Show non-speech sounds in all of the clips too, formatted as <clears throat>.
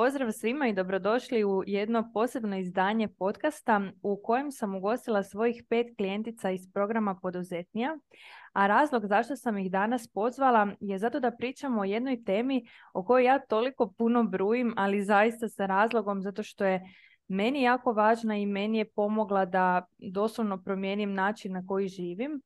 Pozdrav svima i dobrodošli u jedno posebno izdanje podcasta u kojem sam ugostila svojih pet klijentica iz programa Poduzetnija. A razlog zašto sam ih danas pozvala je zato da pričamo o jednoj temi o kojoj ja toliko puno brujim, ali zaista sa razlogom zato što je meni jako važna i meni je pomogla da doslovno promijenim način na koji živim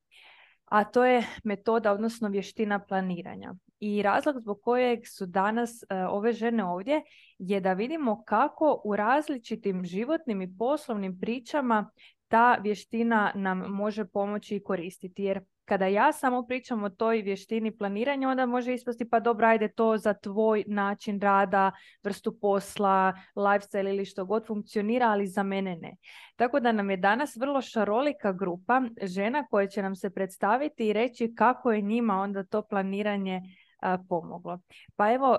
a to je metoda, odnosno vještina planiranja. I razlog zbog kojeg su danas e, ove žene ovdje je da vidimo kako u različitim životnim i poslovnim pričama ta vještina nam može pomoći i koristiti. Jer kada ja samo pričam o toj vještini planiranja, onda može ispasti pa dobro, ajde to za tvoj način rada, vrstu posla, lifestyle ili što god funkcionira, ali za mene ne. Tako da nam je danas vrlo šarolika grupa žena koje će nam se predstaviti i reći kako je njima onda to planiranje pomoglo. Pa evo,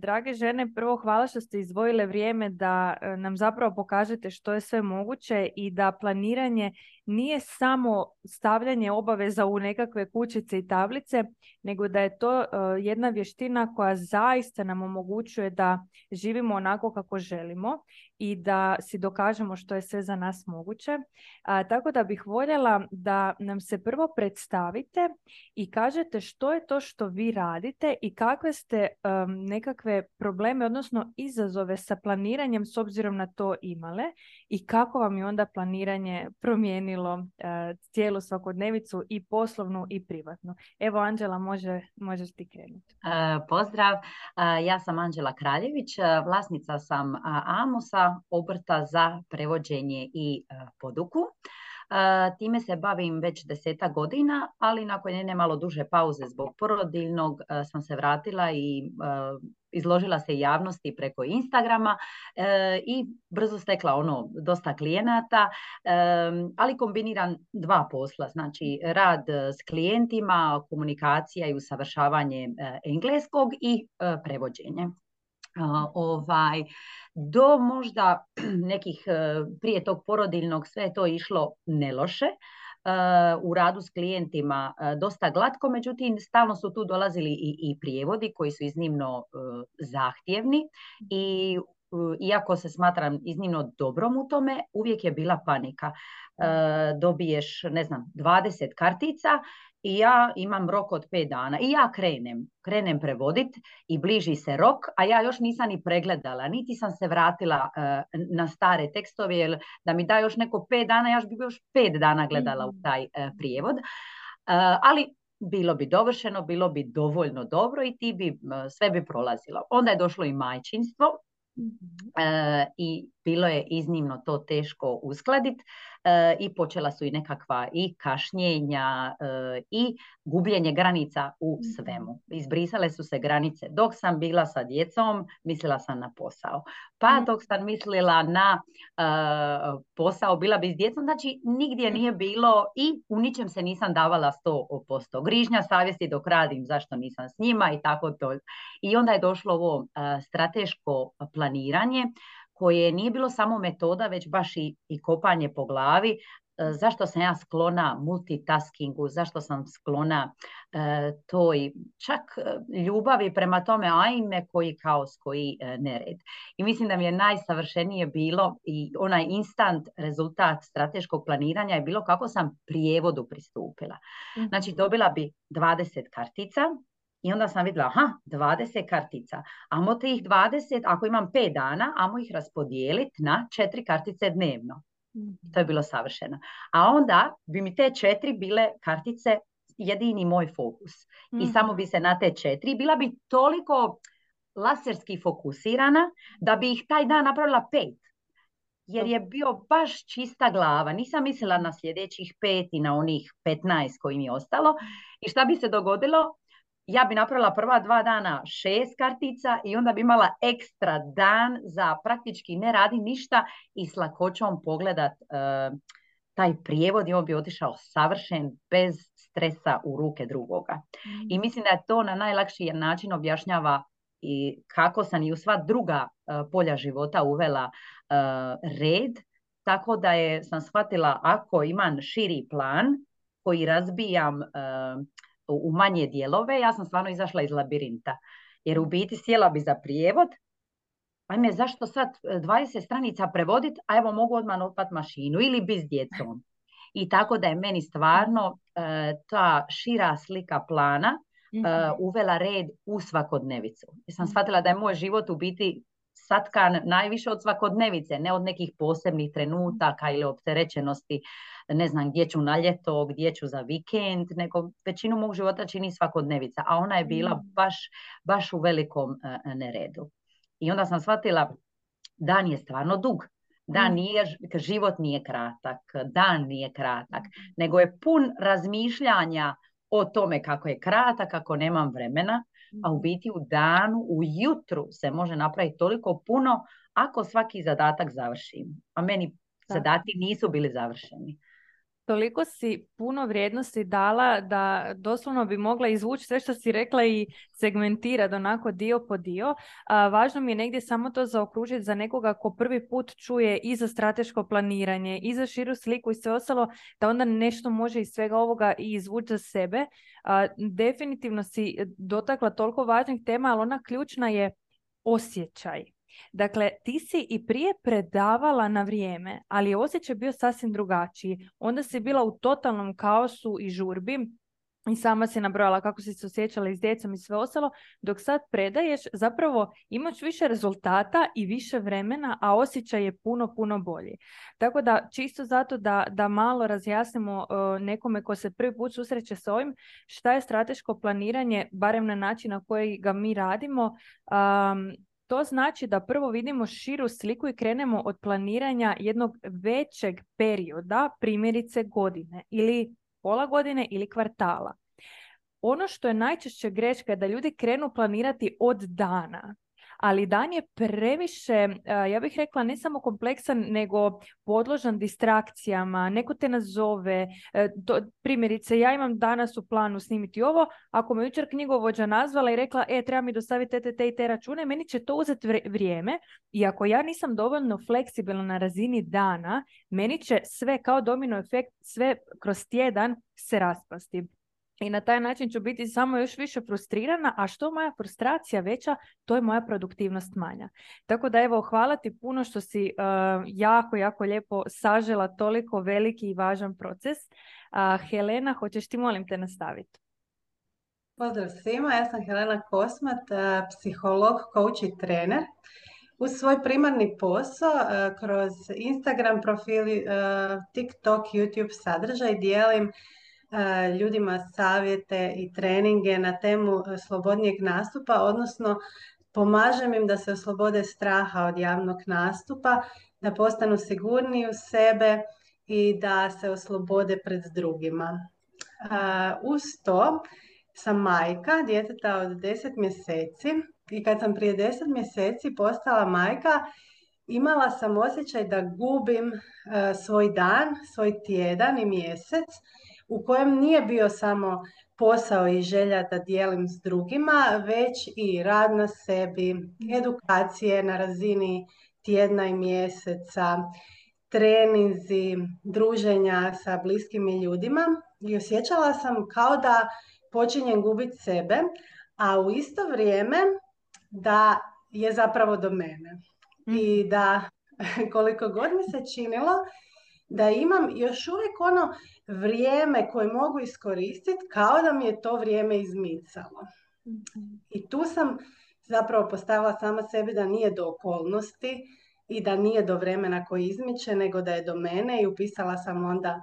drage žene, prvo hvala što ste izdvojile vrijeme da nam zapravo pokažete što je sve moguće i da planiranje nije samo stavljanje obaveza u nekakve kućice i tablice, nego da je to jedna vještina koja zaista nam omogućuje da živimo onako kako želimo i da si dokažemo što je sve za nas moguće. A, tako da bih voljela da nam se prvo predstavite i kažete što je to što vi radite i kakve ste nekakve probleme, odnosno izazove sa planiranjem s obzirom na to imale i kako vam je onda planiranje promijenilo uh, cijelu svakodnevicu i poslovnu i privatnu. Evo Anđela, može, možeš ti krenuti. E, pozdrav, e, ja sam Anđela Kraljević, vlasnica sam Amusa, obrta za prevođenje i poduku. Time se bavim već deseta godina, ali nakon jedne malo duže pauze zbog porodiljnog sam se vratila i izložila se javnosti preko Instagrama e, i brzo stekla ono dosta klijenata, e, ali kombiniran dva posla, znači rad s klijentima, komunikacija i usavršavanje e, engleskog i prevođenje. Ovaj, do možda <clears throat> nekih prije tog porodiljnog sve to išlo neloše, u radu s klijentima e, dosta glatko, međutim stalno su tu dolazili i, i prijevodi koji su iznimno e, zahtjevni i iako se smatram iznimno dobrom u tome, uvijek je bila panika. E, dobiješ, ne znam, 20 kartica i ja imam rok od 5 dana i ja krenem, krenem prevodit i bliži se rok, a ja još nisam ni pregledala, niti sam se vratila e, na stare tekstove, jer da mi da još neko 5 dana, ja bi još 5 dana gledala u mhm. taj e, prijevod. ali bilo bi dovršeno, bilo bi dovoljno dobro i ti bi, sve bi prolazilo. Onda je došlo i majčinstvo, mhm. i bilo je iznimno to teško uskladiti. E, i počela su i nekakva i kašnjenja e, i gubljenje granica u mhm. svemu. Izbrisale su se granice. Dok sam bila sa djecom, mislila sam na posao. Pa mhm. dok sam mislila na e, posao, bila bi s djecom, znači nigdje nije bilo i u ničem se nisam davala 100%. Grižnja savjesti dok radim, zašto nisam s njima i tako to. I onda je došlo ovo strateško planiranje koje nije bilo samo metoda, već baš i, i kopanje po glavi, e, zašto sam ja sklona multitaskingu, zašto sam sklona e, toj čak e, ljubavi prema tome ajme koji kaos, koji e, nered. I mislim da mi je najsavršenije bilo i onaj instant rezultat strateškog planiranja je bilo kako sam prijevodu pristupila. Mhm. Znači dobila bi 20 kartica, i onda sam vidjela, aha, 20 kartica. Amo tih 20, ako imam 5 dana, amo ih raspodijeliti na 4 kartice dnevno. mm To je bilo savršeno. A onda bi mi te četiri bile kartice jedini moj fokus. I mhm. samo bi se na te četiri, bila bi toliko laserski fokusirana da bi ih taj dan napravila pet. Jer je bio baš čista glava. Nisam mislila na sljedećih pet i na onih 15 koji mi je ostalo. I šta bi se dogodilo? Ja bi napravila prva dva dana šest kartica i onda bi imala ekstra dan za praktički ne radi ništa i s lakoćom pogledat uh, taj prijevod i on bi otišao savršen bez stresa u ruke drugoga. Mm. I mislim da je to na najlakši način objašnjava i kako sam i u sva druga uh, polja života uvela uh, red, tako da je sam shvatila ako imam širi plan koji razbijam u manje dijelove, ja sam stvarno izašla iz labirinta. Jer u biti sjela bi za prijevod ajme, zašto sad 20 stranica prevoditi, a evo mogu odmah opat mašinu ili bi s djecom. I tako da je meni stvarno ta šira slika plana mhm. uvela red u svakodnevicu. Ja sam shvatila da je moj život u biti satkan najviše od svakodnevice, ne od nekih posebnih trenutaka ili opterećenosti, ne znam gdje ću na ljeto, gdje ću za vikend, nego većinu mog života čini svakodnevica, a ona je bila mm. baš, baš u velikom e, neredu. I onda sam shvatila, dan je stvarno dug. Dan mm. nije, život nije kratak, dan nije kratak, nego je pun razmišljanja o tome kako je kratak, kako nemam vremena, a u biti u danu, u jutru se može napraviti toliko puno ako svaki zadatak završim. A meni zadati nisu bili završeni toliko si puno vrijednosti dala da doslovno bi mogla izvući sve što si rekla i segmentirati onako dio po dio. A, važno mi je negdje samo to zaokružiti za nekoga ko prvi put čuje i za strateško planiranje, i za širu sliku i sve ostalo, da onda nešto može iz svega ovoga i izvući za sebe. A, definitivno si dotakla toliko važnih tema, ali ona ključna je osjećaj. Dakle, ti si i prije predavala na vrijeme, ali je osjećaj bio sasvim drugačiji. Onda si bila u totalnom kaosu i žurbi i sama si nabrojala kako si se osjećala i s djecom i sve ostalo, dok sad predaješ, zapravo imaš više rezultata i više vremena, a osjećaj je puno, puno bolji. Tako da, čisto zato da, da malo razjasnimo uh, nekome ko se prvi put susreće s ovim, šta je strateško planiranje, barem na način na koji ga mi radimo, um, to znači da prvo vidimo širu sliku i krenemo od planiranja jednog većeg perioda, primjerice godine ili pola godine ili kvartala. Ono što je najčešće greška je da ljudi krenu planirati od dana ali dan je previše, eh, ja bih rekla, ne samo kompleksan, nego podložan distrakcijama, neko te nazove, eh, to, primjerice, ja imam danas u planu snimiti ovo, ako me jučer knjigovođa nazvala i rekla, e, treba mi dostaviti te, te i te račune, meni će to uzeti vrijeme. I ako ja nisam dovoljno fleksibilna na razini dana, meni će sve kao domino efekt, sve kroz tjedan se raspasti i na taj način ću biti samo još više frustrirana, a što moja frustracija veća, to je moja produktivnost manja. Tako da evo, hvala ti puno što si uh, jako, jako lijepo sažela toliko veliki i važan proces. Uh, Helena, hoćeš ti molim te nastaviti? Pozdrav svima, ja sam Helena Kosmat, psiholog, coach i trener. Uz svoj primarni posao kroz Instagram profili, TikTok, YouTube sadržaj dijelim ljudima savjete i treninge na temu e, slobodnijeg nastupa, odnosno pomažem im da se oslobode straha od javnog nastupa, da postanu sigurniji u sebe i da se oslobode pred drugima. E, uz to sam majka djeteta od 10 mjeseci i kad sam prije 10 mjeseci postala majka, imala sam osjećaj da gubim svoj dan, svoj tjedan i mjesec u kojem nije bio samo posao i želja da dijelim s drugima, već i rad na sebi, edukacije na razini tjedna i mjeseca, treninzi, druženja sa bliskim ljudima i osjećala sam kao da počinjem gubiti sebe, a u isto vrijeme da je zapravo do mene. I mhm. da <laughs> koliko god mi se činilo da imam još uvijek ono vrijeme koje mogu iskoristiti kao da mi je to vrijeme izmicalo. I tu sam zapravo postavila sama sebi da nije do okolnosti i da nije do vremena koji izmiče, nego da je do mene i upisala sam onda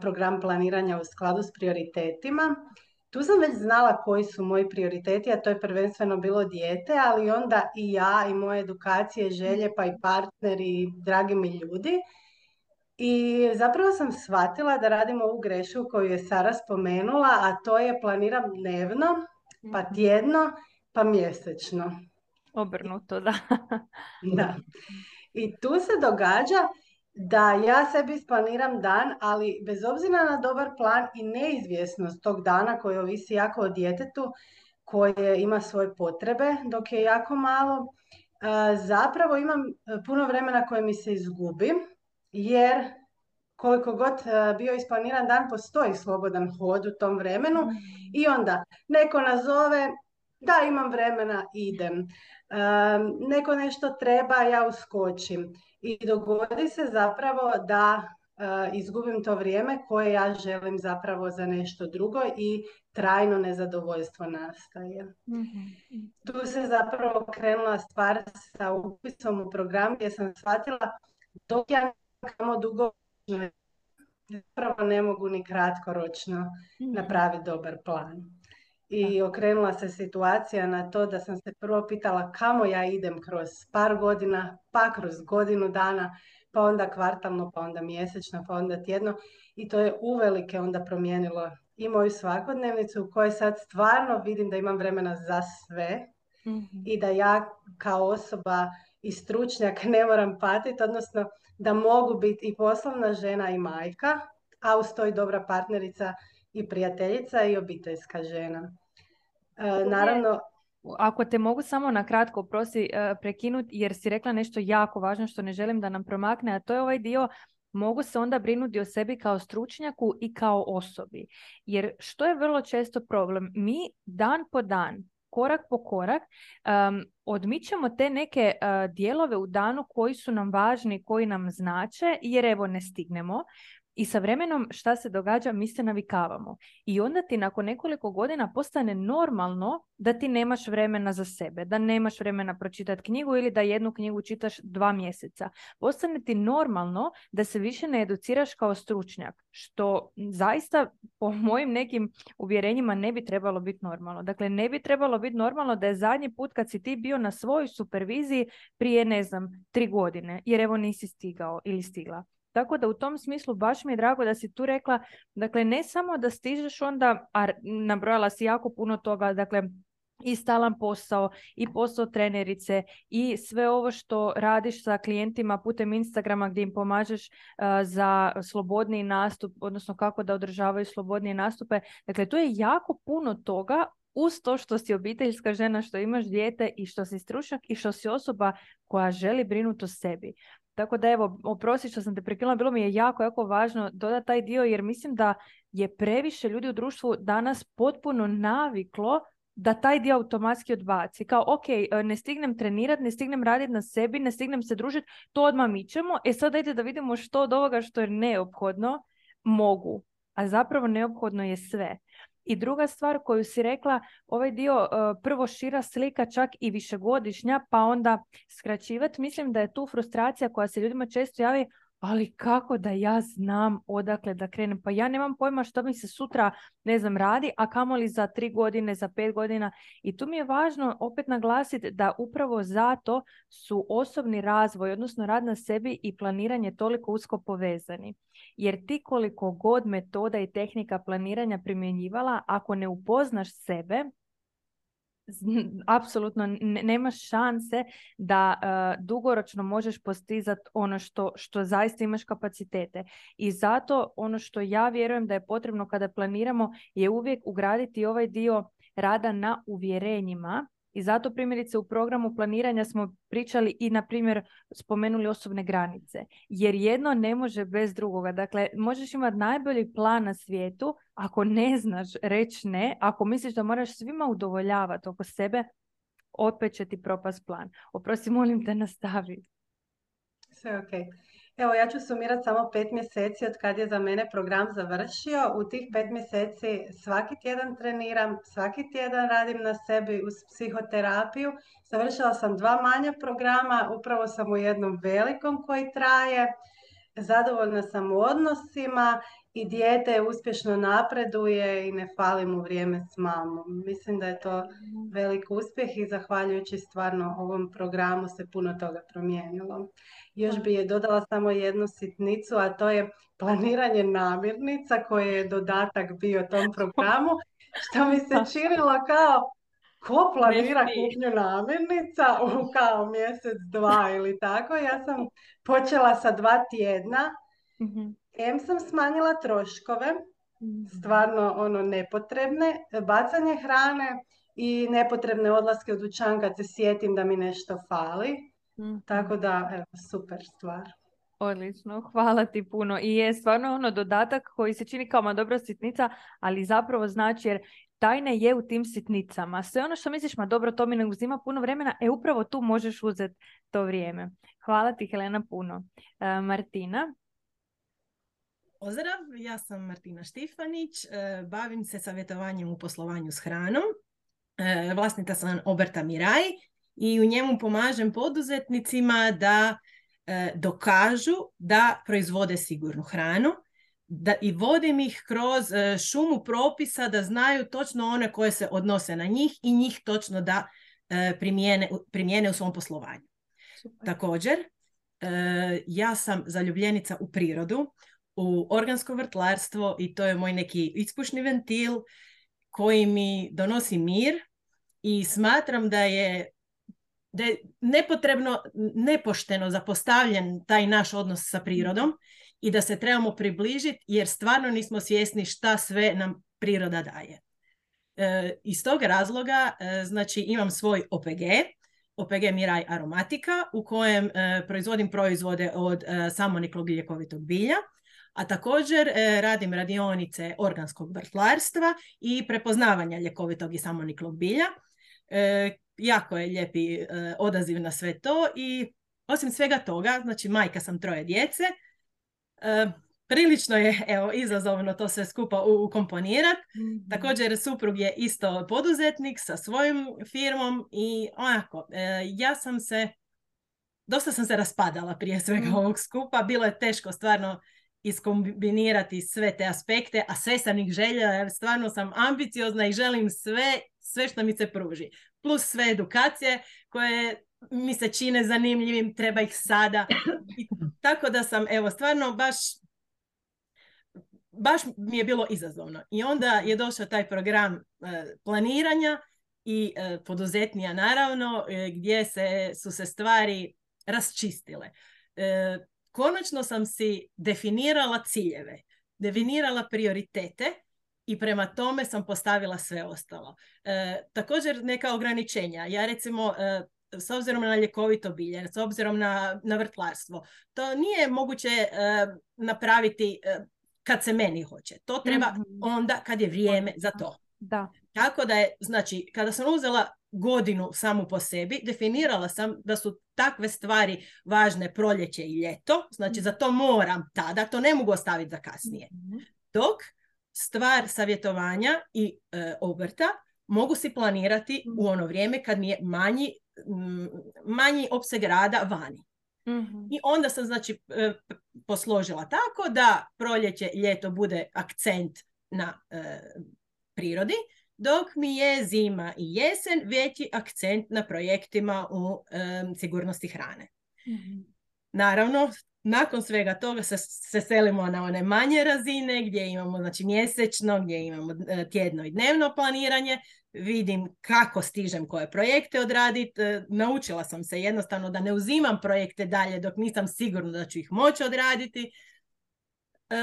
program planiranja u skladu s prioritetima. Tu sam već znala koji su moji prioriteti, a to je prvenstveno bilo dijete, ali onda i ja i moje edukacije, želje, pa i partneri dragi mi ljudi. I zapravo sam shvatila da radim ovu grešku koju je Sara spomenula, a to je planiram dnevno, pa mhm. tjedno, pa mjesečno. Obrnuto, da. <laughs> da. I tu se događa da ja sebi isplaniram dan, ali bez obzira na dobar plan i neizvjesnost tog dana koji ovisi jako o djetetu, koje ima svoje potrebe dok je jako malo, zapravo imam puno vremena koje mi se izgubi jer koliko god e, bio isplaniran dan, postoji slobodan hod u tom vremenu mm. i onda neko nazove, da imam vremena, idem. neko nešto treba, ja uskočim. I dogodi se zapravo da izgubim to vrijeme koje ja želim zapravo za nešto drugo i trajno nezadovoljstvo nastaje. Mhm. Tu se zapravo krenula stvar sa upisom u program gdje sam shvatila dok ja kamo dugo zapravo ne mogu ni kratkoročno mhm. napraviti dobar plan. I okrenula se situacija na to da sam se prvo pitala kamo ja idem kroz par godina, pa kroz godinu dana, pa onda kvartalno, pa onda mjesečno, pa onda tjedno. I to je uvelike onda promijenilo i moju svakodnevnicu u kojoj sad stvarno vidim da imam vremena za sve mhm. i da ja kao osoba i stručnjak <laughs> ne moram patiti, odnosno da mogu biti i poslovna žena i majka, a uz to i dobra partnerica i prijateljica i obiteljska žena. E, naravno, ako te mogu samo na kratko prosi e, prekinuti jer si rekla nešto jako važno što ne želim da nam promakne, a to je ovaj dio mogu se onda brinuti o sebi kao stručnjaku i kao osobi. Jer što je vrlo često problem? Mi dan po dan, korak po korak, um, odmičemo te neke uh, dijelove u danu koji su nam važni, koji nam znače, jer evo ne stignemo. I sa vremenom šta se događa, mi se navikavamo. I onda ti nakon nekoliko godina postane normalno da ti nemaš vremena za sebe, da nemaš vremena pročitati knjigu ili da jednu knjigu čitaš dva mjeseca. Postane ti normalno da se više ne educiraš kao stručnjak, što zaista po mojim nekim uvjerenjima ne bi trebalo biti normalno. Dakle, ne bi trebalo biti normalno da je zadnji put kad si ti bio na svojoj superviziji prije, ne znam, tri godine, jer evo nisi stigao ili stigla. Tako da u tom smislu baš mi je drago da si tu rekla, dakle ne samo da stižeš onda, a nabrojala si jako puno toga, dakle i stalan posao i posao trenerice i sve ovo što radiš sa klijentima putem Instagrama gdje im pomažeš za slobodni nastup, odnosno kako da održavaju slobodnije nastupe. Dakle, to je jako puno toga uz to što si obiteljska žena, što imaš dijete i što si stručnjak i što si osoba koja želi brinuti o sebi. Tako da evo, oprosti što sam te prekinula, bilo mi je jako, jako važno dodati taj dio jer mislim da je previše ljudi u društvu danas potpuno naviklo da taj dio automatski odbaci. Kao, ok, e, ne stignem trenirati, ne stignem raditi na sebi, ne stignem se družiti, to odmah mićemo. E sad dajte da vidimo što od ovoga što je neophodno mogu. A zapravo neophodno je sve. I druga stvar koju si rekla, ovaj dio e, prvo šira slika čak i višegodišnja, pa onda skraćivati. Mislim da je tu frustracija koja se ljudima često javi, ali kako da ja znam odakle da krenem? Pa ja nemam pojma što mi se sutra, ne znam, radi, a kamoli za tri godine, za pet godina. I tu mi je važno opet naglasiti da upravo zato su osobni razvoj, odnosno rad na sebi i planiranje toliko usko povezani. Jer ti koliko god metoda i tehnika planiranja primjenjivala, ako ne upoznaš sebe, apsolutno nemaš šanse da uh, dugoročno možeš postizati ono što, što zaista imaš kapacitete. I zato ono što ja vjerujem da je potrebno kada planiramo je uvijek ugraditi ovaj dio rada na uvjerenjima i zato primjerice u programu planiranja smo pričali i na primjer spomenuli osobne granice. Jer jedno ne može bez drugoga. Dakle, možeš imati najbolji plan na svijetu, ako ne znaš reći ne, ako misliš da moraš svima udovoljavati oko sebe, opet će ti propast plan. Oprosti, molim te nastavi. Sve ok. Evo, ja ću sumirati samo pet mjeseci od kad je za mene program završio. U tih pet mjeseci svaki tjedan treniram, svaki tjedan radim na sebi uz psihoterapiju. Završila sam dva manja programa, upravo sam u jednom velikom koji traje. Zadovoljna sam u odnosima i dijete uspješno napreduje i ne fali mu vrijeme s mamom. Mislim da je to velik uspjeh i zahvaljujući stvarno ovom programu se puno toga promijenilo. Još bi je dodala samo jednu sitnicu, a to je planiranje namirnica koje je dodatak bio tom <laughs> programu, što mi se činilo kao ko planira kupnju namirnica u kao mjesec, dva ili tako. Ja sam počela sa dva tjedna. mm Em sam smanjila troškove, mhm. stvarno ono nepotrebne, bacanje hrane i nepotrebne odlaske u dućan kad se sjetim da mi nešto fali. Mhm. Tako da, evo, super stvar. Odlično, hvala ti puno. I je stvarno ono dodatak koji se čini kao ma dobra sitnica, ali zapravo znači jer tajne je u tim sitnicama. Sve ono što misliš, ma dobro, to mi ne uzima puno vremena, e upravo tu možeš uzeti to vrijeme. Hvala ti Helena puno. E, Martina? Pozdrav, ja sam Martina Štifanić, e, bavim se savjetovanjem u poslovanju s hranom. E, vlasnica sam obrta Miraj i u njemu pomažem poduzetnicima da e, dokažu da proizvode sigurnu hranu da, i vodim ih kroz šumu propisa da znaju točno one koje se odnose na njih i njih točno da primijene, primijene u svom poslovanju. Također, ja sam zaljubljenica u prirodu u organsko vrtlarstvo i to je moj neki ispušni ventil koji mi donosi mir i smatram da je da je nepotrebno, nepošteno zapostavljen taj naš odnos sa prirodom i da se trebamo približiti jer stvarno nismo svjesni šta sve nam priroda daje. E, iz tog razloga e, znači imam svoj OPG, OPG Miraj Aromatika u kojem e, proizvodim proizvode od e, samoniklog ljekovitog bilja a također e, radim radionice organskog vrtlarstva i prepoznavanja ljekovitog i samoniklog bilja. E, jako je lijepi e, odaziv na sve to i osim svega toga, znači majka sam troje djece, prilično je evo, izazovno to sve skupa ukomponirati. mm Također suprug je isto poduzetnik sa svojom firmom i onako, ja sam se, dosta sam se raspadala prije svega mm ovog skupa, bilo je teško stvarno iskombinirati sve te aspekte, a sve sam ih željela jer stvarno sam ambiciozna i želim sve, sve što mi se pruži. Plus sve edukacije koje mi se čine zanimljivim, treba ih sada. I tako da sam, evo, stvarno baš baš mi je bilo izazovno. I onda je došao taj program e, planiranja i e, poduzetnija naravno, e, gdje se, su se stvari rasčistile konačno sam si definirala ciljeve, definirala prioritete i prema tome sam postavila sve ostalo. E, također neka ograničenja. Ja recimo e, s obzirom na ljekovito bilje, s obzirom na, na vrtlarstvo, to nije moguće e, napraviti e, kad se meni hoće. To treba mhm. onda kad je vrijeme za to. Da. Tako da je, znači, kada sam uzela godinu samu po sebi, definirala sam da su takve stvari važne proljeće i ljeto, znači za to moram tada, to ne mogu ostaviti za kasnije. Mhm. Dok stvar savjetovanja i e, obrta mogu si planirati u ono vrijeme kad mi je manji, manji opseg rada vani. Mhm. I onda sam znači e, posložila tako da proljeće, ljeto bude akcent na e, prirodi, dok mi je zima i jesen veći akcent na projektima u sigurnosti hrane. Mhm. Naravno, nakon svega toga se, se selimo na one manje razine gdje imamo znači, mjesečno, gdje imamo e, tjedno i dnevno planiranje, vidim kako stižem koje projekte odraditi. E, naučila sam se jednostavno da ne uzimam projekte dalje dok nisam sigurna da ću ih moći odraditi. E,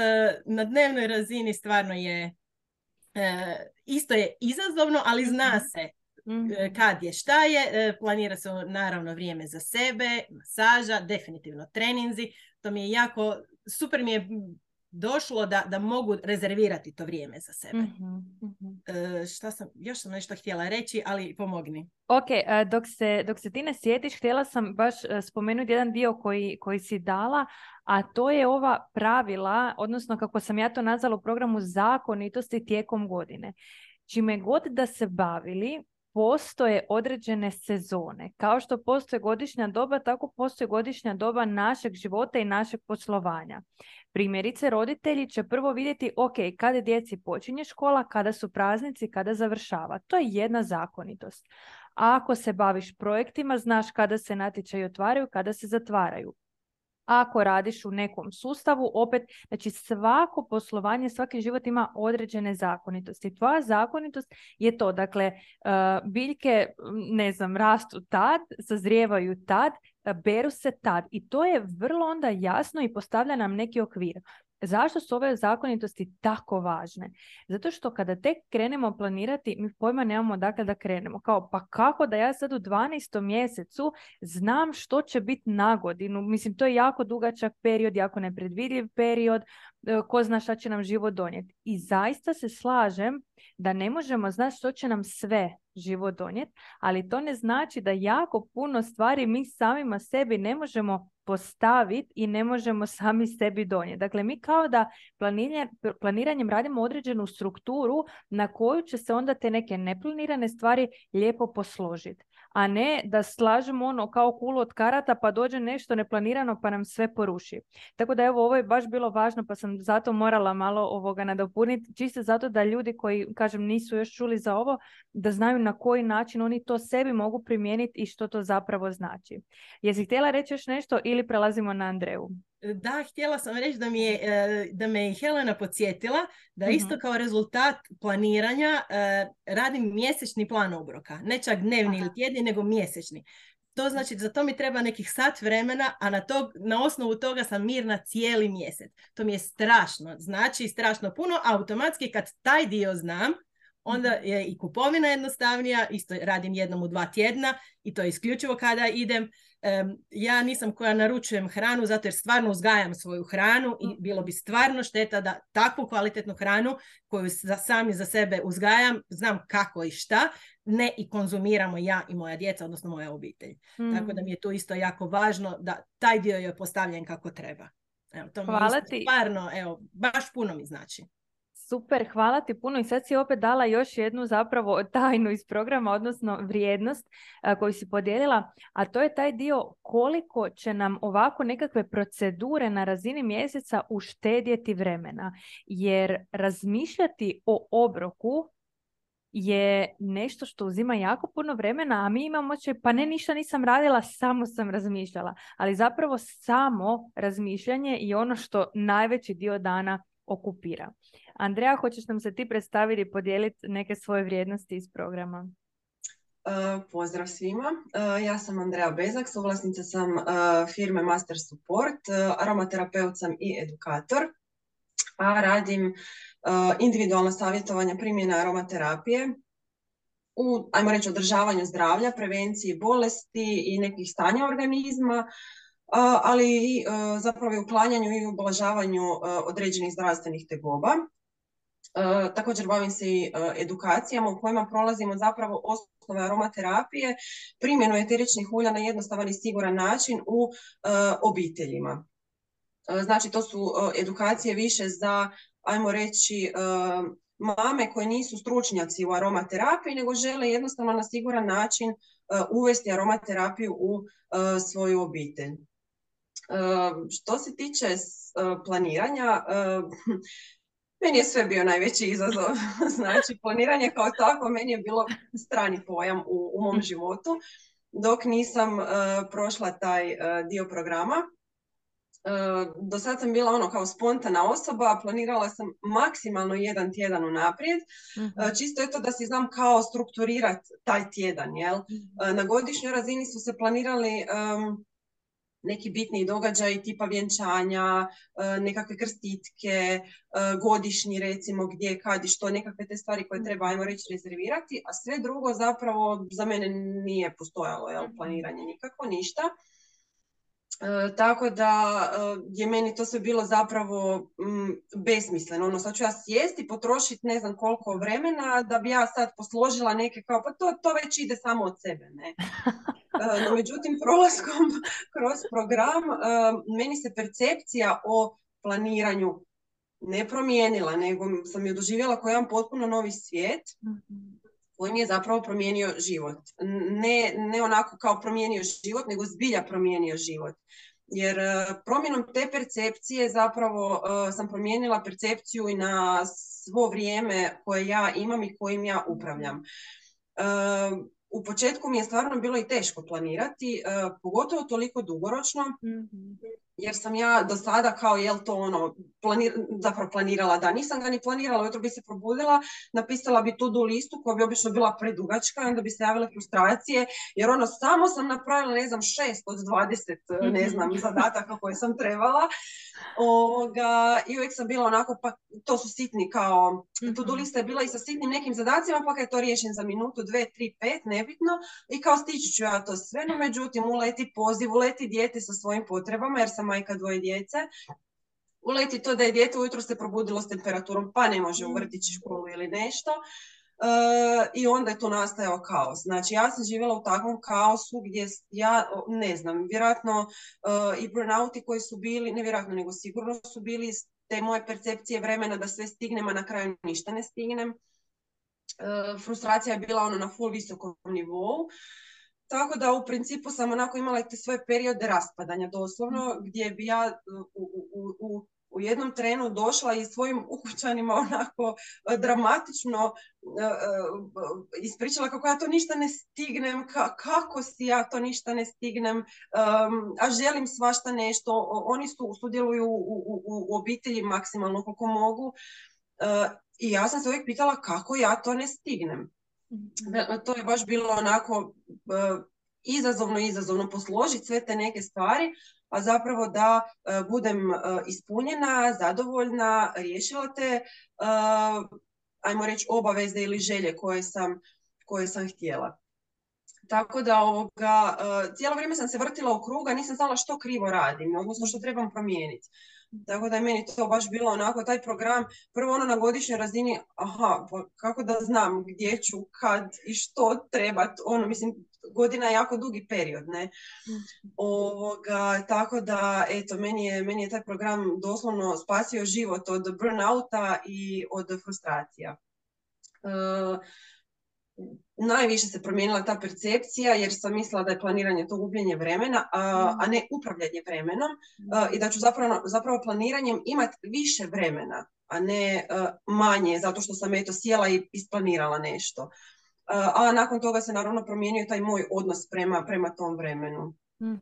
na dnevnoj razini stvarno je isto je izazovno, ali zna mhm. se mhm. e, kad je šta je. E, planira se naravno vrijeme za sebe, masaža, definitivno treninzi. To mi je jako, super mi je došlo da, da mogu rezervirati to vrijeme za sebe. mm šta sam, još sam nešto htjela reći, ali pomogni. Ok, dok se, dok se ti ne sjetiš, htjela sam baš spomenuti jedan dio koji, koji si dala, a to je ova pravila, odnosno kako sam ja to nazvala u programu zakonitosti tijekom godine. Čime god da se bavili, postoje određene sezone. Kao što postoje godišnja doba, tako postoje godišnja doba našeg života i našeg poslovanja. Primjerice, roditelji će prvo vidjeti, ok, kada djeci počinje škola, kada su praznici, kada završava. To je jedna zakonitost. A ako se baviš projektima, znaš kada se natječaji otvaraju, kada se zatvaraju ako radiš u nekom sustavu, opet, znači svako poslovanje, svaki život ima određene zakonitosti. Tvoja zakonitost je to, dakle, e, biljke, ne znam, rastu tad, sazrijevaju tad, e, beru se tad i to je vrlo onda jasno i postavlja nam neki okvir. Zašto su ove zakonitosti tako važne? Zato što kada tek krenemo planirati, mi pojma nemamo dakle da krenemo. Kao, pa kako da ja sad u 12. mjesecu znam što će biti na godinu? Mislim, to je jako dugačak period, jako nepredvidljiv period, e, ko zna šta će nam život donijeti. I zaista se slažem da ne možemo znati što će nam sve život donijeti, ali to ne znači da jako puno stvari mi samima sebi ne možemo postaviti i ne možemo sami sebi donijeti. Dakle, mi kao da planiranjem radimo određenu strukturu na koju će se onda te neke neplanirane stvari lijepo posložiti a ne da slažemo ono kao kulu od karata pa dođe nešto neplanirano pa nam sve poruši. Tako da evo ovo je baš bilo važno pa sam zato morala malo ovoga nadopuniti, čisto zato da ljudi koji kažem nisu još čuli za ovo, da znaju na koji način oni to sebi mogu primijeniti i što to zapravo znači. Jesi htjela reći još nešto ili prelazimo na Andreju? Da, htjela sam reći da, mi je, e, da me je Helena podsjetila da isto mhm. kao rezultat planiranja e, radim mjesečni plan obroka. Ne čak dnevni ili tjedni, nego mjesečni. To znači za to mi treba nekih sat vremena, a na, tog, na osnovu toga sam mirna cijeli mjesec. To mi je strašno, znači strašno puno. Automatski kad taj dio znam, onda mhm. je i kupovina jednostavnija, isto radim jednom u dva tjedna i to je isključivo kada idem ja nisam koja naručujem hranu zato jer stvarno uzgajam svoju hranu i mhm. bilo bi stvarno šteta da takvu kvalitetnu hranu koju za, sami za sebe uzgajam, znam kako i šta, ne i konzumiramo ja i moja djeca, odnosno moja obitelj. Tako da mi je to isto jako važno da taj dio je postavljen kako treba. Evo, to mi je stvarno, evo, baš puno mi znači. Super, hvala ti puno i sad si opet dala još jednu zapravo <laughs> tajnu iz programa, odnosno vrijednost koju si podijelila, a to je taj dio koliko će nam ovako nekakve procedure na razini mjeseca uštedjeti vremena. Jer razmišljati o obroku je nešto što uzima jako puno vremena, a mi imamo će, pa ne ništa nisam radila, samo sam razmišljala. Ali zapravo samo razmišljanje je ono što najveći dio dana okupira. Andreja, hoćeš nam se ti predstaviti i podijeliti neke svoje vrijednosti iz programa? Uh, pozdrav svima. Uh, ja sam Andreja Bezak, suvlasnica sam uh, firme Master Support, aromaterapeut sam i edukator, a radim individualno savjetovanje primjene aromaterapije u, ajmo reći, održavanju zdravlja, prevenciji bolesti i nekih stanja organizma, ali i zapravo i uklanjanju i ublažavanju određenih zdravstvenih tegoba. Također bavim se i edukacijama u kojima prolazimo zapravo osnove aromaterapije, primjenu eteričnih ulja na jednostavan i siguran način u obiteljima. Znači to su edukacije više za, ajmo reći, mame koje nisu stručnjaci u aromaterapiji, nego žele jednostavno na siguran način uvesti aromaterapiju u svoju obitelj. Što se tiče planiranja, <laughs> meni je sve bio najveći izazov. <laughs> Znači, planiranje kao tako meni je bilo strani pojam u, u mom životu, dok nisam prošla taj dio programa. Do sad sam bila ono kao spontana osoba, planirala sam maksimalno jedan tjedan unaprijed, uh čisto je to da si znam kao strukturirati taj tjedan, jel? Mhm. Na godišnjoj razini su se planirali neki bitni događaji tipa vjenčanja, e, nekakve krstitke, e, godišnji recimo gdje, kad i što, nekakve te stvari koje treba, ajmo reći, rezervirati, a sve drugo zapravo za mene nije postojalo jel, mhm. planiranje nikako, ništa. E, tako da e, je meni to sve bilo zapravo mm, besmisleno. Ono, sad ću ja sjesti, potrošiti ne znam koliko vremena da bi ja sad posložila neke kao, pa to, to već ide samo od sebe. Ne? <laughs> E, no, međutim, prolaskom <laughs> kroz program meni se percepcija o planiranju ne promijenila, nego sam je doživjela kao jedan potpuno novi svijet. Koji mi je zapravo promijenio život. Ne, ne onako kao promijenio život, nego zbilja promijenio život. Jer e, promjenom te percepcije zapravo e, sam promijenila percepciju i na svo vrijeme koje ja imam i kojim ja upravljam. E, u početku mi je stvarno bilo i teško planirati, pogotovo toliko dugoročno, mhm. Jer sam ja do sada kao jel to ono, planir, zapravo planirala da nisam ga ni planirala, ujutro bi se probudila, napisala bi tu do listu koja bi obično bila predugačka i onda bi se javile frustracije, jer ono samo sam napravila ne znam šest od 20 ne znam zadataka koje sam trebala Ovoga, I uvijek sam bila onako, pa to su sitni kao, to do lista je bila i sa sitnim nekim zadacima, pa je to riješen za minutu, dve, tri, pet, nebitno. I kao stići ću ja to sve, no međutim uleti poziv, uleti dijete sa svojim potrebama, jer sam majka dvoje djece. Uleti to da je dijete ujutro se probudilo s temperaturom, pa ne može u vrtići, školu ili nešto. I onda je to nastajao kaos. Znači, ja sam živjela u takvom kaosu gdje ja, ne znam, vjerojatno uh, i burnouti koji su bili, ne vjerojatno, nego sigurno su bili te moje percepcije vremena da sve stignem, a na kraju ništa ne stignem. Uh, frustracija je bila ono na full visokom nivou. Tako da u principu sam onako imala te svoje periode raspadanja doslovno, gdje bi ja u, u, u u jednom trenu došla i svojim ukućanima onako e, dramatično e, e, ispričala kako ja to ništa ne stignem, kako si ja to ništa ne stignem, a želim svašta nešto. Oni su sudjeluju u, u, obitelji maksimalno koliko mogu. I ja sam se uvijek pitala kako ja to ne stignem. Mhm. To je baš bilo onako izazovno, izazovno posložiti sve te neke stvari, a zapravo da e, budem e, ispunjena, zadovoljna, riješila te, e, ajmo reći, obaveze ili želje koje sam, koje sam htjela. Tako da ovoga, cijelo vrijeme sam se vrtila u kruga, nisam znala što krivo radim, odnosno što trebam promijeniti. Tako da je meni to baš bilo onako, taj program, prvo ono na godišnjoj razini, aha, pa kako da znam gdje ću, kad i što treba, ono, mislim, godina je jako dugi period, ne? Ovoga, tako da, eto, meni je, meni je taj program doslovno spasio život od burnouta i od frustracija. E, najviše se promijenila ta percepcija jer sam mislila da je planiranje to gubljenje vremena, a, a ne upravljanje vremenom i da ću zapravo, zapravo planiranjem imati više vremena, a ne manje zato što sam eto sjela i isplanirala nešto. A nakon toga se naravno promijenio taj moj odnos prema, prema tom vremenu. mm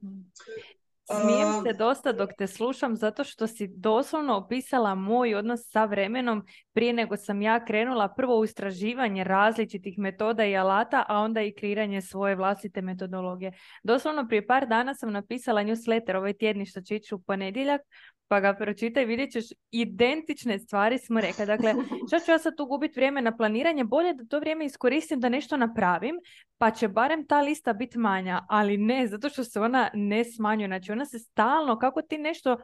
Smijem se dosta dok te slušam zato što si doslovno opisala moj odnos sa vremenom prije nego sam ja krenula prvo u istraživanje različitih metoda i alata, a onda i kreiranje svoje vlastite metodologije. Doslovno prije par dana sam napisala newsletter ovaj tjedni što će ići u ponedjeljak pa ga pročitaj, vidjet ćeš identične stvari smo rekli. Dakle, <laughs> što ću ja sad tu gubiti vrijeme na planiranje? Bolje da to vrijeme iskoristim da nešto napravim, pa će barem ta lista biti manja, ali ne, zato što se ona ne smanjuje. Znači, ona se stalno, kako ti nešto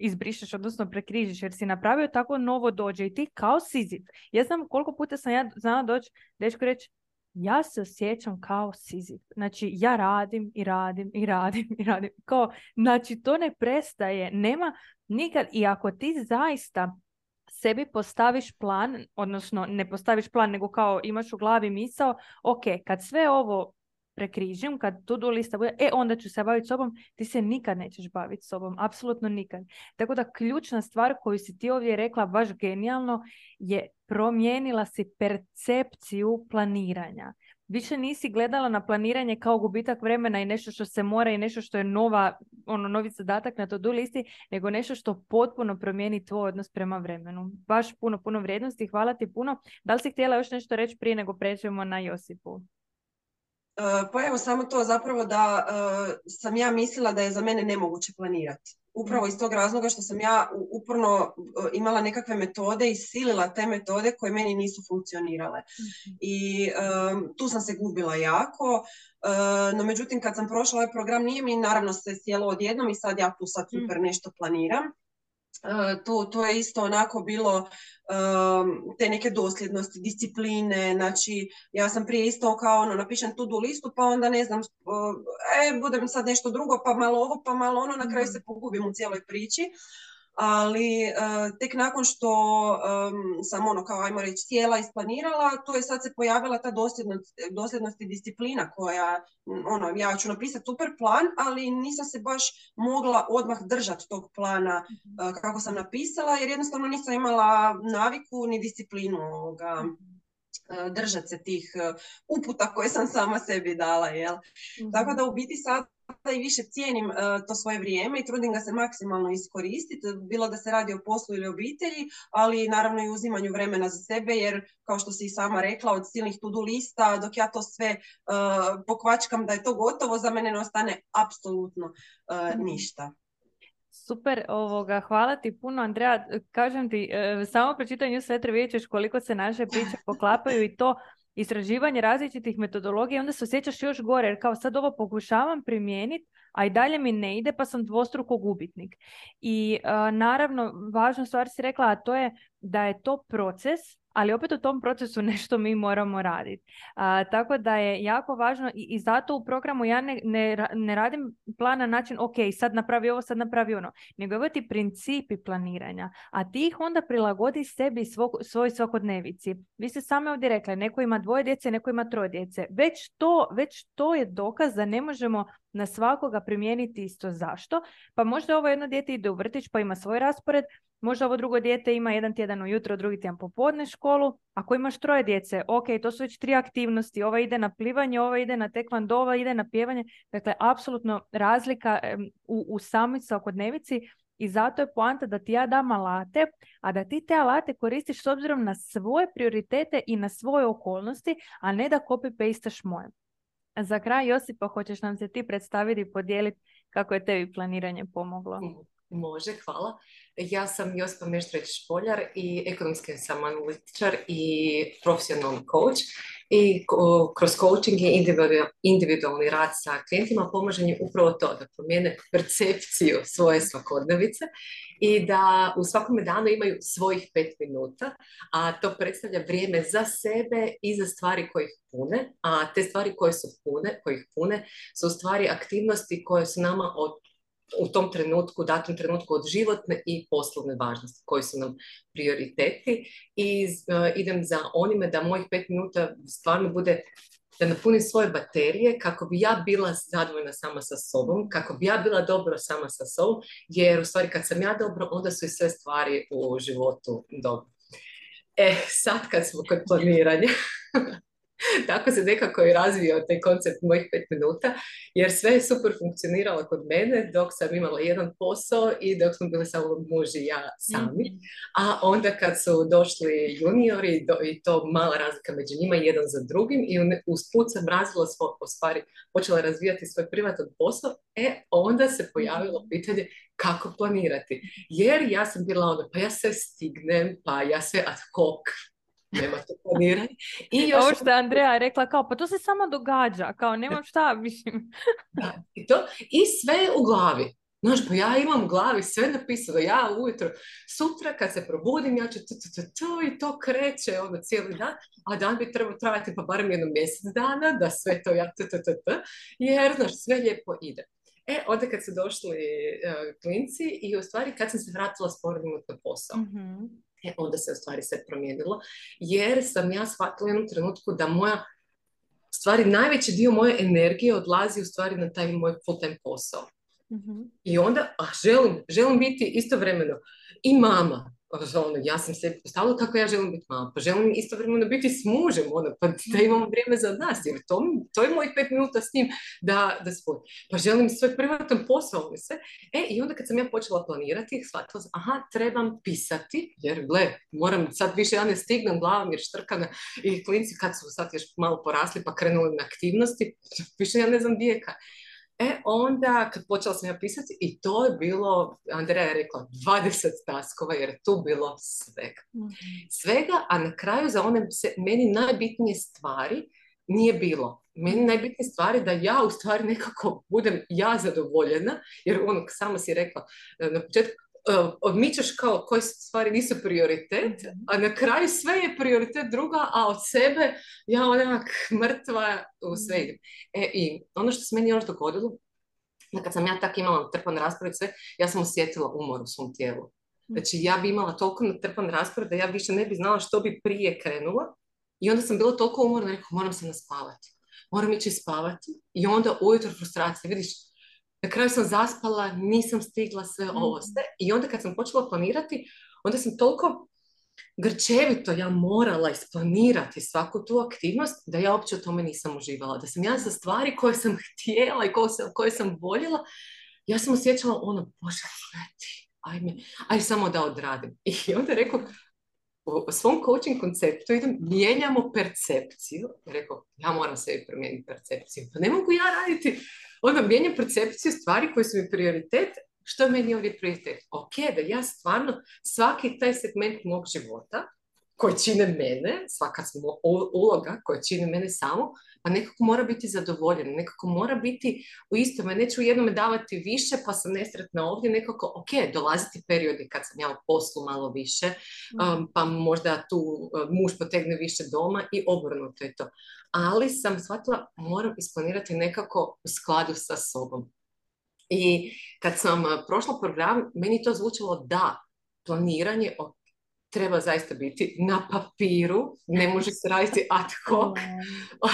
izbrišeš, odnosno prekrižiš, jer si napravio tako novo dođe i ti kao sizit. Ja znam koliko puta sam ja znala doći, dečko reći, ja se osjećam kao Sizif. Znači, ja radim i radim i radim i radim. Kao, znači, to ne prestaje. Nema nikad. I ako ti zaista sebi postaviš plan, odnosno ne postaviš plan, nego kao imaš u glavi misao, ok, kad sve ovo prekrižim, kad tu do lista bude, e, onda ću se baviti sobom, ti se nikad nećeš baviti sobom, apsolutno nikad. Tako da ključna stvar koju si ti ovdje rekla, baš genijalno, je promijenila si percepciju planiranja. Više nisi gledala na planiranje kao gubitak vremena i nešto što se mora i nešto što je nova, ono, novi zadatak na to-do listi, nego nešto što potpuno promijeni tvoj odnos prema vremenu. Baš puno, puno vrijednosti. Hvala ti puno. Da li si htjela još nešto reći prije nego pređemo na Josipu? E, pa evo samo to zapravo da e, sam ja mislila da je za mene nemoguće planirati. Upravo iz tog razloga što sam ja uporno e, imala nekakve metode i silila te metode koje meni nisu funkcionirale. Mhm. I tu sam se gubila jako. no međutim kad sam prošla ovaj program nije mi naravno se sjelo odjednom i sad ja tu sad mhm. super nešto planiram. To, to je isto onako bilo te neke dosljednosti, discipline, znači ja sam prije isto kao ono, napišem tu listu pa onda ne znam, e, budem sad nešto drugo, pa malo ovo, pa malo ono, na kraju mhm. se pogubim u cijeloj priči ali e, tek nakon što sam ono kao ajmo reći cijela isplanirala, to je sad se pojavila ta dosljednost, dosljednost i disciplina koja, ono, ja ću napisati super plan, ali nisam se baš mogla odmah držati tog plana mhm. e, kako sam napisala, jer jednostavno nisam imala naviku ni disciplinu ovoga. Mhm držati se tih uputa koje sam sama sebi dala, jel? Tako da u biti sad i više cijenim to svoje vrijeme i trudim ga se maksimalno iskoristiti, bilo da se radi o poslu ili obitelji, ali naravno i uzimanju vremena za sebe, jer kao što si i sama rekla, od silnih to-do lista, dok ja to sve pokvačkam da je to gotovo, za mene ne ostane apsolutno ništa. Super, ovoga, hvala ti puno Andreja. Kažem ti, e, samo pročitanju sve vidjet koliko se naše priče poklapaju i to istraživanje različitih metodologija onda se osjećaš još gore jer kao sad ovo pokušavam primijeniti a i dalje mi ne ide pa sam dvostruko gubitnik. I naravno važna stvar si rekla a to je da je to proces ali opet u tom procesu <laughs> nešto mi moramo raditi. tako da je jako važno i, i zato u programu ja ne, ne, ne, radim plan na način ok, sad napravi ovo, sad napravi ono, nego ovo ti principi planiranja, a ti ih onda prilagodi sebi svog, svoj svakodnevici. Vi ste same ovdje rekli, neko ima dvoje djece, neko ima troje djece. Već to, već to je dokaz da ne možemo na svakoga primijeniti isto zašto. Pa možda ovo jedno dijete ide u vrtić pa ima svoj raspored, Možda ovo drugo dijete ima jedan tjedan ujutro, drugi tjedan popodne školu. Ako imaš troje djece, ok, to su već tri aktivnosti. Ova ide na plivanje, ova ide na tekvando, ova ide na pjevanje. Dakle, apsolutno razlika u, u samoj svakodnevici i zato je poanta da ti ja dam alate, a da ti te alate koristiš s obzirom na svoje prioritete i na svoje okolnosti, a ne da copy-pastaš moje. Za kraj, Josipa, hoćeš nam se ti predstaviti i podijeliti kako je tebi planiranje pomoglo? Može, hvala. Ja sam Josipa Meštreć Špoljar i ekonomski sam analitičar i profesionalni coach i kroz coaching i individualni rad sa klijentima pomaže im upravo to da promijene percepciju svoje svakodnevice i da u svakome danu imaju svojih pet minuta, a to predstavlja vrijeme za sebe i za stvari koje ih pune, a te stvari koje su pune, koje ih pune su stvari aktivnosti koje su nama od u tom trenutku, datom trenutku od životne i poslovne važnosti, koji su nam prioriteti i uh, idem za onime da mojih pet minuta stvarno bude da napunim svoje baterije kako bi ja bila zadovoljna sama sa sobom, kako bi ja bila dobro sama sa sobom, jer u stvari kad sam ja dobro, onda su i sve stvari u životu dobro. E, sad kad smo kod planiranja, <laughs> <laughs> Tako se nekako i razvio taj koncept mojih pet minuta, jer sve je super funkcioniralo kod mene dok sam imala jedan posao i dok smo bili samo muž i ja sami. Mhm. A onda kad su došli juniori i to mala razlika među njima jedan za drugim i usput sam razvila svoj, stvari, počela razvijati svoj privatan posao, e onda se pojavilo mhm. pitanje kako planirati. Jer ja sam bila ono, pa ja sve stignem, pa ja sve ad hoc nema to planiranje. I još... Ovo što je Andreja rekla, kao, pa to se samo događa, kao, nemam šta, mislim. <laughs> Da, i, to, I sve u glavi. Znaš, pa ja imam u glavi sve napisano, ja ujutro, sutra kad se probudim, ja ću to, to, to, i to kreće ono cijeli dan, a dan bi trebao trajati pa barem jedno mjesec dana, da sve to ja, to, to, to, jer, znaš, sve lijepo ide. E, onda kad su došli uh, klinci i u stvari kad sam se vratila s na posao. Mm-hmm. E, onda se u stvari sve promijenilo, jer sam ja shvatila u jednom trenutku da moja stvari, najveći dio moje energije odlazi u stvari na taj moj full time posao. mm I onda, a želim, želim biti istovremeno i mama, ono, ja sam se postavila kako ja želim biti mama, pa želim istovremeno biti s mužem, ono, pa da imamo vrijeme za nas, jer to, to je mojih pet minuta s njim da, da spoj. Pa želim svoj privatan posao, ono sve. E, i onda kad sam ja počela planirati, shvatila sam, aha, trebam pisati, jer gle, moram, sad više ja ne stignem glavom jer štrkana i klinci kad su sad još malo porasli pa krenuli na aktivnosti, više ja ne znam gdje je E onda, kad počela sam ja pisati, i to je bilo, Andreja je rekla, 20 taskova, jer je tu bilo svega. Mhm. Svega, a na kraju za one meni najbitnije stvari nije bilo. Meni najbitnije stvari da ja u stvari nekako budem ja zadovoljena, jer ono, samo si rekla na početku, odmičeš kao koje stvari nisu prioritet, mhm. a na kraju sve je prioritet druga, a od sebe ja onak mrtva u sve mhm. idem. E, I ono što se meni još dogodilo, da kad sam ja tak imala trpan raspored sve, ja sam osjetila umor u svom tijelu. Mhm. Znači ja bi imala toliko natrpan raspored da ja više ne bi znala što bi prije krenula i onda sam bila toliko umorna, rekao moram se naspavati. Moram ići spavati i onda ujutro frustracija. Vidiš, na kraju sam zaspala, nisam stigla sve ovo mhm. sve. I onda kad sam počela planirati, onda sam toliko grčevito ja morala isplanirati svaku tu aktivnost, da ja uopće u tome nisam uživala. Da sam ja za stvari koje sam <laughs> htjela i koje sam, koje sam voljela, ja sam osjećala ono, bože, ti, ajme, aj samo da odradim. I <laughs> onda rekao, u svom coaching konceptu idem, mijenjamo percepciju. Rekao, ja moram sebi promijeniti percepciju. Pa ne mogu ja raditi. Onda mijenjam percepciju stvari koje su mi prioritet. Što je meni ovdje prioritet? Ok, da ja stvarno svaki taj segment mog života koji čine mene, svaka uloga koja čine mene samo, pa nekako mora biti zadovoljen, nekako mora biti u istome, neću jednome davati više pa sam nesretna ovdje, nekako, ok, dolaziti periodi kad sam ja u poslu malo više, mhm. um, pa možda tu uh, muž potegne više doma i obrnuto je to. Ali sam shvatila, moram isplanirati nekako u skladu sa sobom. I kad sam uh, prošla program, meni to zvučalo da, planiranje, treba zaista biti na papiru, ne može se raditi ad hoc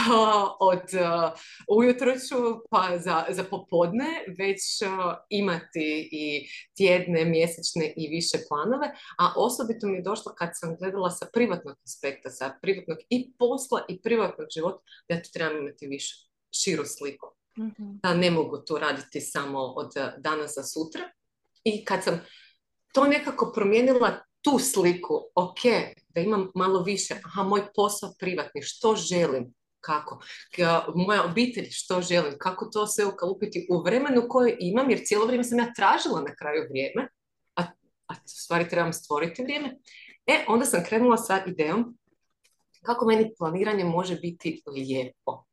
<laughs> od uh, ujutro ću pa za, za popodne, već uh, imati i tjedne, mjesečne i više planove, a osobito mi je došlo kad sam gledala sa privatnog aspekta, sa privatnog i posla i privatnog života, da tu trebam imati više širu sliku. mm Da ne mogu tu raditi samo od danas za sutra. I kad sam to nekako promijenila tu sliku, ok, da imam malo više, aha, moj posao privatni, što želim, kako, moja obitelj, što želim, kako to sve ukalupiti u vremenu koje imam, jer cijelo vrijeme sam ja tražila na kraju vrijeme, a, a u stvari trebam stvoriti vrijeme, e, onda sam krenula sa idejom kako meni planiranje može biti lijepo.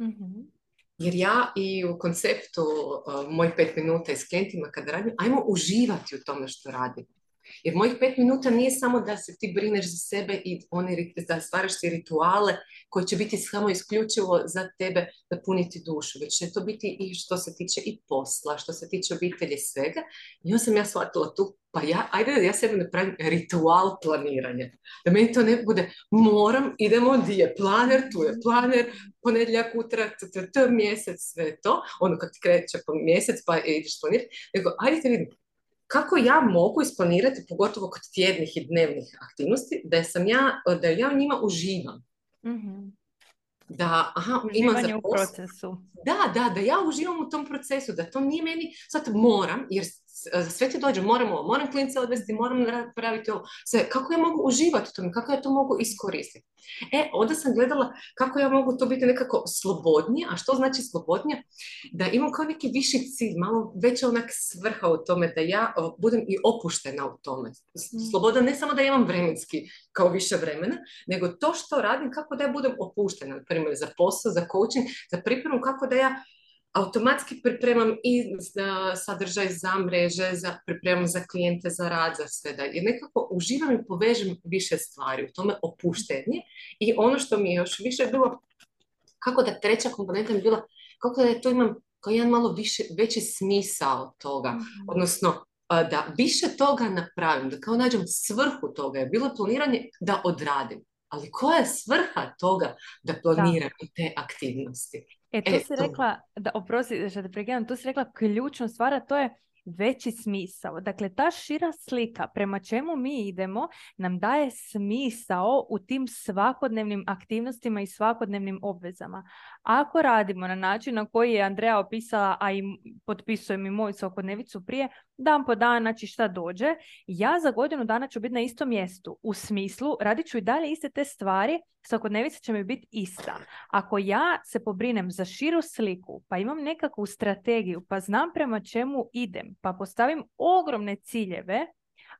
mm Jer ja i u konceptu uh, mojih pet minuta s klijentima kada radim, ajmo uživati u tome što radim. Jer mojih pet minuta nije samo da se ti brineš za sebe i oni, da stvaraš ti rituale koji će biti samo isključivo za tebe da puniti dušu, već će to biti i što se tiče i posla, što se tiče obitelji svega. I onda sam ja shvatila tu, pa ja, ajde da ja sebe napravim ritual planiranja. Da meni to ne bude moram, idemo, di je planer, tu je planer, ponedjeljak, utorak, t, mjesec, sve to. Ono kad kreće po mjesec pa ideš planirati. Nego, ajde te vidim, kako ja mogu isplanirati, pogotovo kod tjednih i dnevnih aktivnosti, da sam ja, da ja u njima uživam. mm Da, aha, imam za u procesu. Da, da, da ja uživam u tom procesu, da to nije meni, sad moram, jer sve ti dođe, moram ovo, moram klince odvesti, moram napraviti ovo, sve, kako ja mogu uživati u tome, kako ja to mogu iskoristiti. E, onda sam gledala kako ja mogu to biti nekako slobodnije, a što znači slobodnije? Da imam kao neki viši cilj, malo veća onak svrha u tome, da ja budem i opuštena u tome. Mm. Sloboda ne samo da imam vremenski, kao više vremena, nego to što radim, kako da ja budem opuštena, na primjer za posao, za coaching, za pripremu, kako da ja automatski pripremam i za sadržaj za mreže, za, pripremam za klijente, za rad, za sve da jer nekako uživam i povežem više stvari, u tome opuštenje i ono što mi je još više bilo, kako da treća komponenta mi bila, kako da to imam kao jedan malo više, veći smisao toga, mhm. odnosno da više toga napravim, da kao nađem svrhu toga, je bilo planiranje da odradim. Ali koja je svrha toga da planiram te aktivnosti? E, tu e, si rekla, da, oprosti što te prekidam, tu si rekla ključnu stvar, a to je veći smisao. Dakle, ta šira slika prema čemu mi idemo nam daje smisao u tim svakodnevnim aktivnostima i svakodnevnim obvezama. Ako radimo na način na koji je Andreja opisala, a i potpisujem i moju svakodnevicu prije, dan po dan, znači šta dođe, ja za godinu dana ću biti na istom mjestu. U smislu, radit ću i dalje iste te stvari, svakodnevica će mi biti ista. Ako ja se pobrinem za širu sliku, pa imam nekakvu strategiju, pa znam prema čemu idem, pa postavim ogromne ciljeve,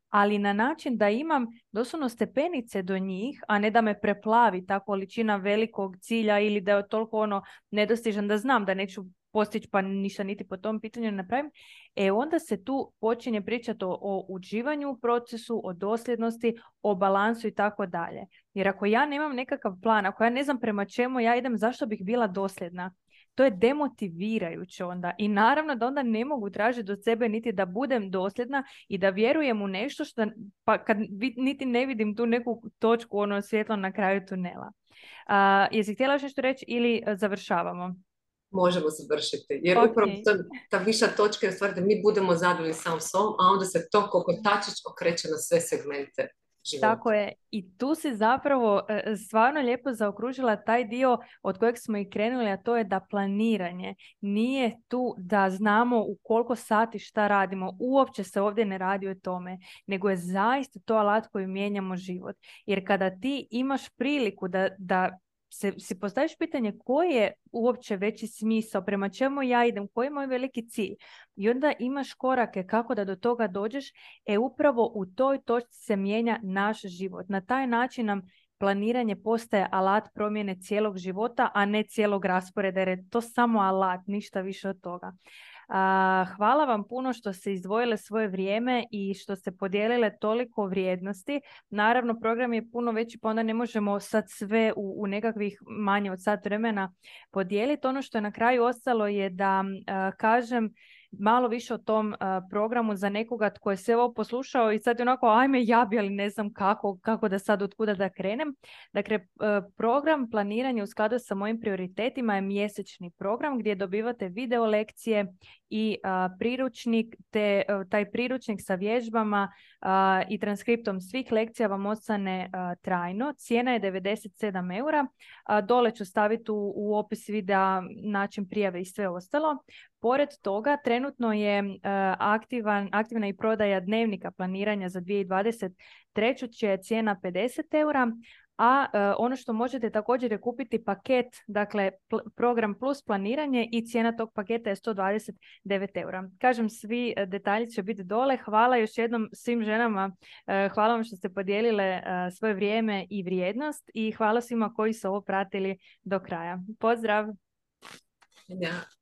ali na način da imam doslovno stepenice do njih, a ne da me preplavi ta količina velikog cilja ili da je toliko ono nedostižan da znam da neću postići pa ništa niti po tom pitanju napravim, e onda se tu počinje pričati o, o uživanju u procesu, o dosljednosti, o balansu i tako dalje. Jer ako ja nemam nekakav plan, ako ja ne znam prema čemu ja idem, zašto bih bila dosljedna? To je demotivirajuće onda i naravno da onda ne mogu tražiti od sebe niti da budem dosljedna i da vjerujem u nešto što pa kad niti ne vidim tu neku točku ono svjetlo na kraju tunela. Uh, jesi htjela još nešto reći ili e, završavamo? možemo završiti. Jer upravo to, ta viša točka je stvar da mi budemo zadovoljni sam sobom, a onda se to koliko tačić okreće na sve segmente života. Tako je. I tu si zapravo e, stvarno lijepo zaokružila taj dio od kojeg smo i krenuli, a to je da planiranje nije tu da znamo u koliko sati šta radimo. Uopće se ovdje ne radi o tome, nego je zaista to alat koji mijenjamo život. Jer kada ti imaš priliku da, da se, si postaviš pitanje koji je uopće veći smisao, prema čemu ja idem, koji je moj veliki cilj. I onda imaš korake kako da do toga dođeš, e upravo u toj točci se mijenja naš život. Na taj način nam planiranje postaje alat promjene cijelog života, a ne cijelog rasporeda, jer je to samo alat, ništa više od toga. Hvala vam puno što ste izdvojile svoje vrijeme i što ste podijelile toliko vrijednosti. Naravno, program je puno veći, pa onda ne možemo sad sve u, u nekakvih manje od sat vremena podijeliti. Ono što je na kraju ostalo je da kažem malo više o tom programu za nekoga tko je sve ovo poslušao i sad je onako ajme ja bi, ali ne znam kako, kako da sad otkuda da krenem. Dakle, program planiranja u skladu sa mojim prioritetima je mjesečni program gdje dobivate video lekcije i priručnik, te taj priručnik sa vježbama i transkriptom svih lekcija vam ostane trajno. Cijena je 97 eura. Dole ću staviti u, u opis videa način prijave i sve ostalo. Pored toga, trenutno je aktivan, aktivna i prodaja dnevnika planiranja za 2023. će cijena 50 eura, a e, ono što možete također je kupiti paket, dakle program plus planiranje i cijena tog paketa je 129 eura. Kažem, svi e, detalji će biti dole. Hvala još jednom svim ženama, e, hvala vam što ste podijelile svoje vrijeme i vrijednost i hvala svima koji su ovo pratili do kraja. Pozdrav! Ja.